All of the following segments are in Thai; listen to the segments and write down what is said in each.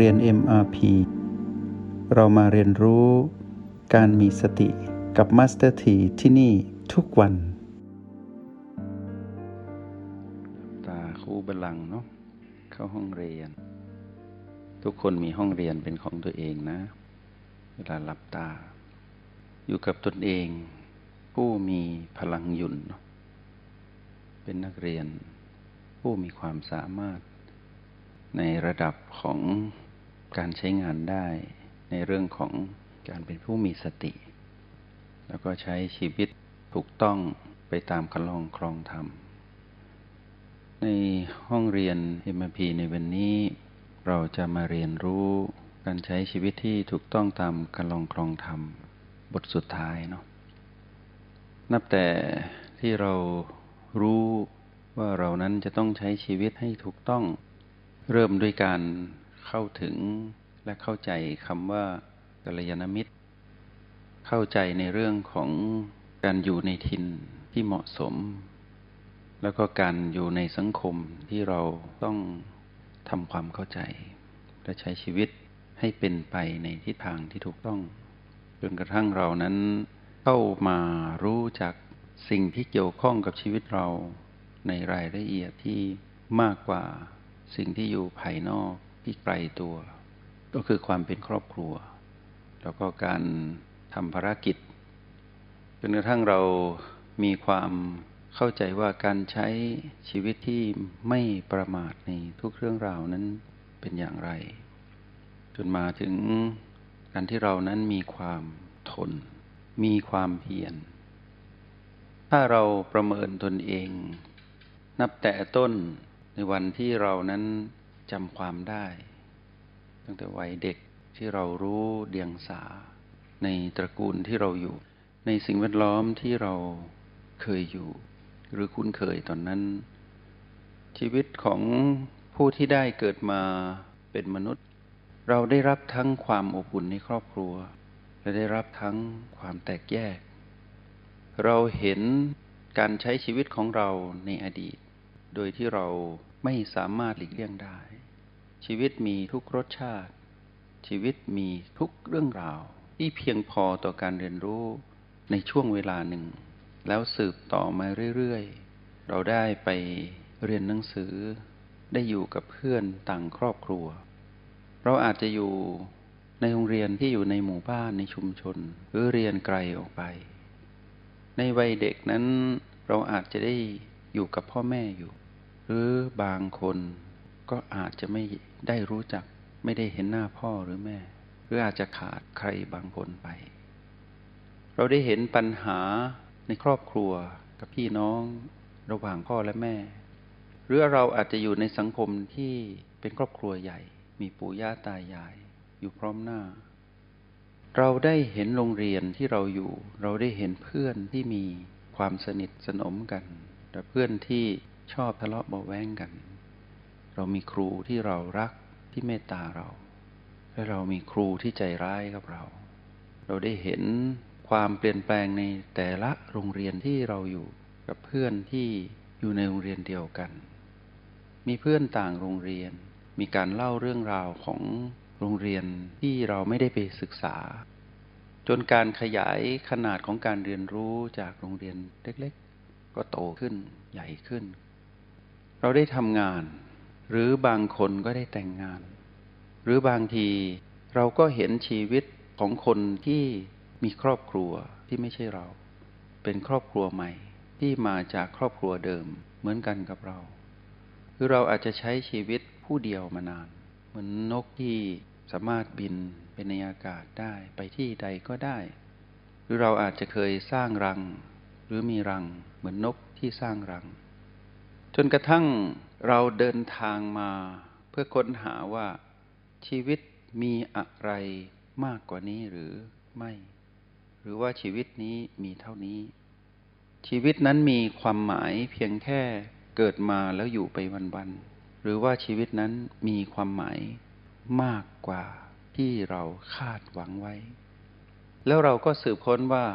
เรียน MRP เรามาเรียนรู้การมีสติกับ Master T ที่ที่นี่ทุกวัน ตาคู่บัลลังเนาะเข้าห้องเรียน ทุกคนมีห้องเรียนเป็นของตัวเองนะ เวลาหลับตา อยู่กับตนเอง ผู้มีพลังหยุ่น เป็นนักเรียน ผู้มีความสามารถในระดับของ การใช้งานได้ในเรื่องของการเป็นผู้มีสติ แล้วก็ใช้ชีวิตถูกต้องไปตามคันลองครองธรรม ในห้องเรียน MRP ในวันนี้ เราจะมาเรียนรู้การใช้ชีวิตที่ถูกต้องตามคันลองครองธรรม บทสุดท้ายเนาะนับแต่ที่เรารู้ว่าเรานั้นจะต้องใช้ชีวิตให้ถูกต้อง เริ่มด้วยการ เข้าถึงและเข้าใจคำว่ากัลยาณมิตร เข้าใจในเรื่องของการอยู่ในทินที่เหมาะสม แล้วก็การอยู่ในสังคมที่เราต้องทำความเข้าใจ และใช้ชีวิตให้เป็นไปในทิศทางที่ถูกต้องจนกระทั่งเรานั้นเข้ามารู้จักสิ่งที่เกี่ยวข้องกับชีวิตเราในรายละเอียดที่มากกว่าสิ่งที่อยู่ภายนอก ที่ไกลตัว ก็คือความเป็นครอบครัว แล้วก็การทำภารกิจจนกระทั่งเรามีความเข้าใจว่าการใช้ชีวิตที่ไม่ประมาทในทุกเรื่องราวนั้นเป็นอย่างไร จนมาถึงการที่เรานั้นมีความทน มีความเพียร ถ้าเราประเมินตนเอง นับแต่ต้นในวันที่เรานั้น จำความได้ ตั้งแต่วัยเด็กที่เรารู้เดียงสา ในตระกูลที่เราอยู่ ในสิ่งแวดล้อมที่เราเคยอยู่ หรือคุ้นเคยตอนนั้น ชีวิตของผู้ที่ได้เกิดมาเป็นมนุษย์ เราได้รับทั้งความอบอุ่นในครอบครัว และได้รับทั้งความแตกแยก เราเห็นการใช้ชีวิตของเราในอดีต โดยที่เรา ไม่สามารถหลีกเลี่ยงได้ ชีวิตมีทุกรสชาติ ชีวิตมีทุกเรื่องราว ที่เพียงพอต่อการเรียนรู้ในช่วงเวลาหนึ่ง แล้วสืบต่อมาเรื่อยๆ เราได้ไปเรียนหนังสือ ได้อยู่กับเพื่อนต่างครอบครัว เราอาจจะอยู่ในโรงเรียนที่อยู่ในหมู่บ้านในชุมชน หรือเรียนไกลออกไป ในวัยเด็กนั้นเราอาจจะได้อยู่กับพ่อแม่อยู่ หรือบางคนก็อาจจะไม่ได้รู้จัก ไม่ได้เห็นหน้าพ่อหรือแม่ หรืออาจจะขาดใครบางคนไป เราได้เห็นปัญหาในครอบครัวกับพี่น้องระหว่างพ่อและแม่ หรือเราอาจจะอยู่ในสังคมที่เป็นครอบครัวใหญ่ มีปู่ย่าตายาย อยู่พร้อมหน้า เราได้เห็นโรงเรียนที่เราอยู่ เราได้เห็นเพื่อนที่มีความสนิทสนมกัน แต่เพื่อนที่ ชอบทะเลาะเบาแวงกัน เรามีครูที่เรารักที่เมตตาเรา และเรามีครูที่ใจร้ายกับเรา เราได้เห็นความเปลี่ยนแปลงในแต่ละโรงเรียนที่เราอยู่กับเพื่อนที่อยู่ในโรงเรียนเดียวกัน มีเพื่อนต่างโรงเรียน มีการเล่าเรื่องราวของโรงเรียนที่เราไม่ได้ไปศึกษา จนการขยายขนาดของการเรียนรู้จากโรงเรียนเล็ก ๆ ก็โตขึ้นใหญ่ขึ้น เราได้ทำงาน หรือบางคนก็ได้แต่งงาน หรือบางทีเราก็เห็นชีวิตของคนที่มีครอบครัวที่ไม่ใช่เรา เป็นครอบครัวใหม่ที่มาจากครอบครัวเดิมเหมือนกันกับเรา คือเราอาจจะใช้ชีวิตผู้เดียวมานาน เหมือนนกที่สามารถบินไปในอากาศได้ไปที่ใดก็ได้ หรือเราอาจจะเคยสร้างรัง หรือมีรังเหมือนนกที่สร้างรัง จนกระทั่งเราเดินทางมาเพื่อค้นหาว่าชีวิตมีอะไรมากกว่านี้หรือไม่ หรือว่าชีวิตนี้มีเท่านี้ ชีวิตนั้นมีความหมายเพียงแค่เกิดมาแล้วอยู่ไปวันๆหรือว่าชีวิตนั้นมีความหมายมากกว่าที่เราคาดหวังไว้ แล้วเราก็สืบค้นว่า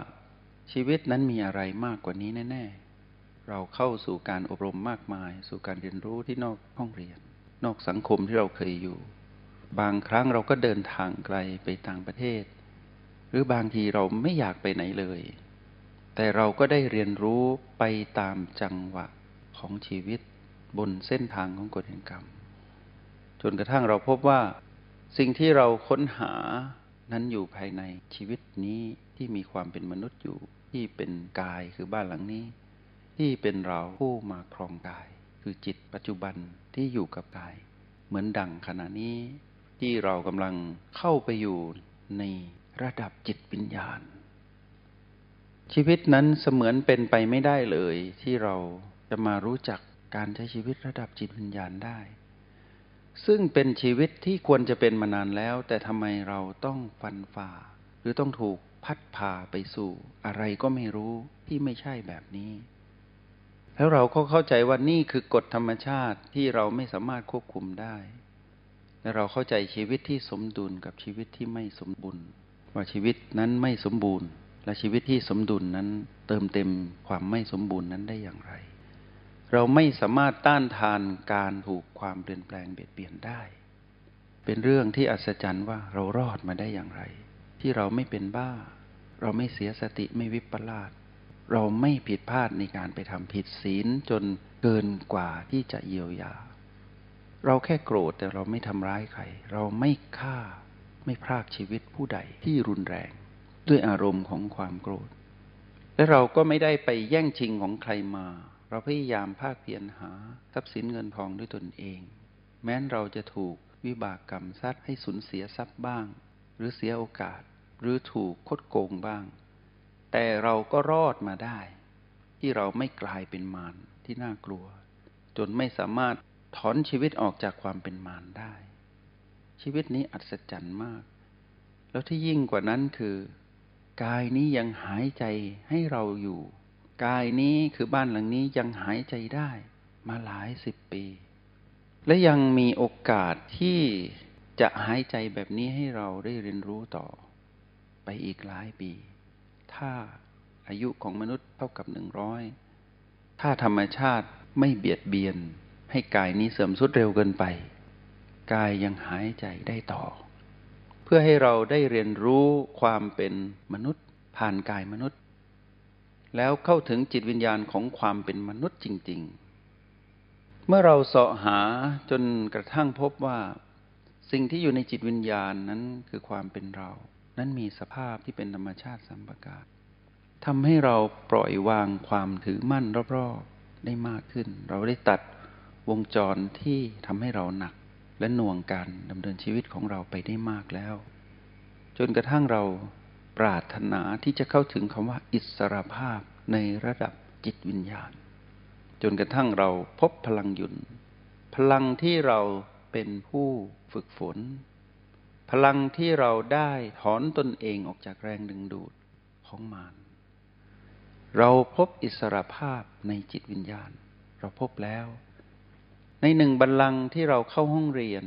ชีวิตนั้นมีอะไรมากกว่านี้แน่ ๆ เราเข้าสู่การอบรมมากมาย สู่การเรียนรู้ที่นอกห้องเรียน นอกสังคมที่เราเคยอยู่ บางครั้งเราก็เดินทางไกลไปต่างประเทศ หรือบางทีเราไม่อยากไปไหนเลย แต่เราก็ได้เรียนรู้ไปตามจังหวะของชีวิตบนเส้นทางของกฎแห่งกรรม จนกระทั่งเราพบว่า สิ่งที่เราค้นหานั้นอยู่ภายในชีวิตนี้ที่มีความเป็นมนุษย์อยู่ที่เป็นกายคือบ้านหลังนี้ ที่เป็นเราผู้มาครองกาย คือจิตปัจจุบันที่อยู่กับกาย เหมือนดังขณะนี้ ที่เรากำลังเข้าไปอยู่ในระดับจิตวิญญาณ ชีวิตนั้นเสมือนเป็นไปไม่ได้เลย ที่เราจะมารู้จักการใช้ชีวิตระดับจิตวิญญาณได้ ซึ่งเป็นชีวิตที่ควรจะเป็นมานานแล้ว แต่ทำไมเราต้องฟันฝ่า หรือต้องถูกพัดพาไปสู่อะไรก็ไม่รู้ที่ไม่ใช่แบบนี้ แล้วเราก็เข้าใจว่านี่คือกฎธรรมชาติที่เราไม่สามารถควบคุมได้และเราเข้าใจชีวิตที่สมดุลกับชีวิตที่ไม่สมบูรณ์ ว่าชีวิตนั้นไม่สมบูรณ์ และชีวิตที่สมดุลนั้นเติมเต็มความไม่สมบูรณ์นั้นได้อย่างไร เราไม่สามารถต้านทานการถูกความเปลี่ยนแปลงเบียดเบียนได้ เป็นเรื่องที่อัศจรรย์ว่าเรารอดมาได้อย่างไร ที่เราไม่เป็นบ้า เราไม่เสียสติไม่วิปลาส เราไม่ผิดพลาดในการไปทำผิดศีลจนเกินกว่าที่จะเยียวยา เราแค่โกรธแต่เราไม่ทำร้ายใคร เราไม่ฆ่าไม่พรากชีวิตผู้ใดที่รุนแรง ด้วยอารมณ์ของความโกรธ และเราก็ไม่ได้ไปแย่งชิงของใครมา เราพยายามภาคเพียรหาทรัพย์สินเงินทองด้วยตนเอง แม้นเราจะถูกวิบากกรรมซัดให้สูญเสียทรัพย์บ้าง หรือเสียโอกาสหรือถูกคดโกงบ้าง แต่เราก็รอดมาได้ ที่เราไม่กลายเป็นมารที่น่ากลัว จนไม่สามารถถอนชีวิตออกจากความเป็นมารได้ ชีวิตนี้อัศจรรย์มาก แล้วที่ยิ่งกว่านั้นคือ กายนี้ยังหายใจให้เราอยู่ กายนี้คือบ้านหลังนี้ยังหายใจได้มาหลายสิบปี และยังมีโอกาสที่จะหายใจแบบนี้ให้เราได้เรียนรู้ต่อ ไปอีกหลายปี ถ้าอายุของมนุษย์เท่ากับหนึ่งร้อยถ้าธรรมชาติไม่เบียดเบียน ให้กายนี้เสื่อมสุดเร็วเกินไป กายยังหายใจได้ต่อ เพื่อให้เราได้เรียนรู้ความเป็นมนุษย์ ผ่านกายมนุษย์ แล้วเข้าถึงจิตวิญญาณของความเป็นมนุษย์จริง ๆ เมื่อเราเสาะหาจนกระทั่งพบว่า สิ่งที่อยู่ในจิตวิญญาณนั้นคือความเป็นเรา นั้นมีสภาพที่เป็นธรรมชาติสัมปการทำให้เราปล่อยวางความถือมั่นรอบๆได้มากขึ้น เราได้ตัดวงจรที่ทำให้เราหนัก และหน่วงการดำเนินชีวิตของเราไปได้มากแล้ว จนกระทั่งเราปรารถนาที่จะเข้าถึงคำว่าอิสรภาพในระดับจิตวิญญาณ จนกระทั่งเราพบพลังยุนพลังที่เราเป็นผู้ฝึกฝน พลังที่เราได้ถอนตนเองออกจากแรงดึงดูดของมารเราพบอิสรภาพในจิตวิญญาณ เราพบแล้ว ในหนึ่งบัลลังก์ที่เราเข้าห้องเรียน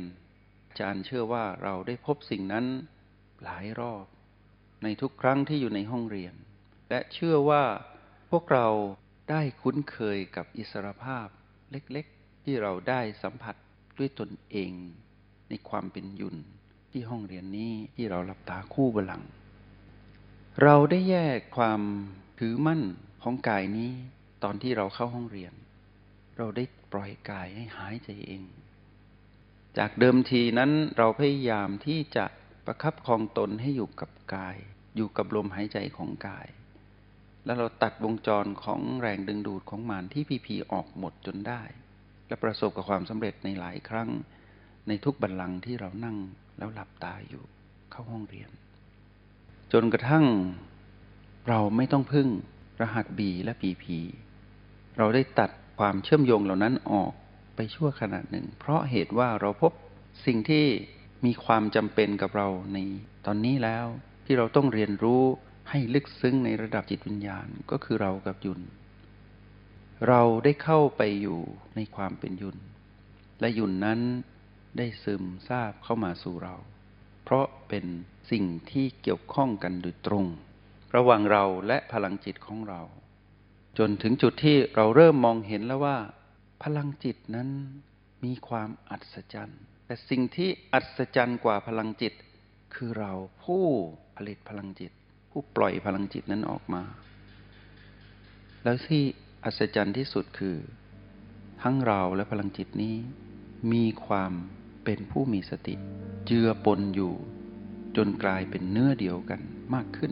อาจารย์เชื่อว่าเราได้พบสิ่งนั้นหลายรอบ ในทุกครั้งที่อยู่ในห้องเรียน และเชื่อว่าพวกเราได้คุ้นเคยกับอิสรภาพเล็กๆ ที่เราได้สัมผัสด้วยตนเอง ในความเป็นยุน ที่ห้องเรียนนี้ที่เราหลับตาคู่บัลัง เราได้แยกความถือมั่นของกายนี้ตอนที่เราเข้าห้องเรียน เราได้ปล่อยกายให้หายใจเอง จากเดิมทีนั้นเราพยายามที่จะประคับคองตนให้อยู่กับกาย อยู่กับลมหายใจของกาย แล้วเราตัดวงจรของแรงดึงดูดของมารที่พีพีออกหมดจนได้ และประสบกับความสำเร็จในหลายครั้ง ในทุกบัลลังก์ที่เรานั่งแล้วหลับตาอยู่เข้าห้องเรียน จนกระทั่งเราไม่ต้องพึ่งรหัสบีและปีพีเราได้ตัดความเชื่อมโยงเหล่านั้นออกไปชั่วขณะหนึ่ง เพราะเหตุว่าเราพบสิ่งที่มีความจำเป็นกับเราในตอนนี้แล้วที่เราต้องเรียนรู้ให้ลึกซึ้งในระดับจิตวิญญาณก็คือเรากับยุน เราได้เข้าไปอยู่ในความเป็นยุน และยุนนั้น ได้ซึมซาบเข้ามาสู่เรา เพราะเป็นสิ่งที่เกี่ยวข้องกันโดยตรง ระหว่างเราและพลังจิตของเรา จนถึงจุดที่เราเริ่มมองเห็นแล้วว่า พลังจิตนั้นมีความอัศจรรย์ แต่แต่สิ่งที่อัศจรรย์กว่าพลังจิต คือเราผู้ผลิตพลังจิต ผู้ปล่อยพลังจิตนั้นออกมา แล้วที่อัศจรรย์ที่สุดคือ ทั้งเราและพลังจิตนี้มีความ เป็นผู้มีสติ เจือปนอยู่ จนกลายเป็นเนื้อเดียวกันมากขึ้น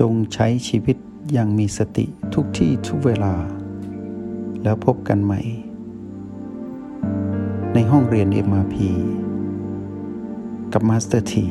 จงใช้ชีวิตอย่างมีสติทุกที่ทุกเวลา แล้วพบกันใหม่ ในห้องเรียน MRP กับมาสเตอร์ที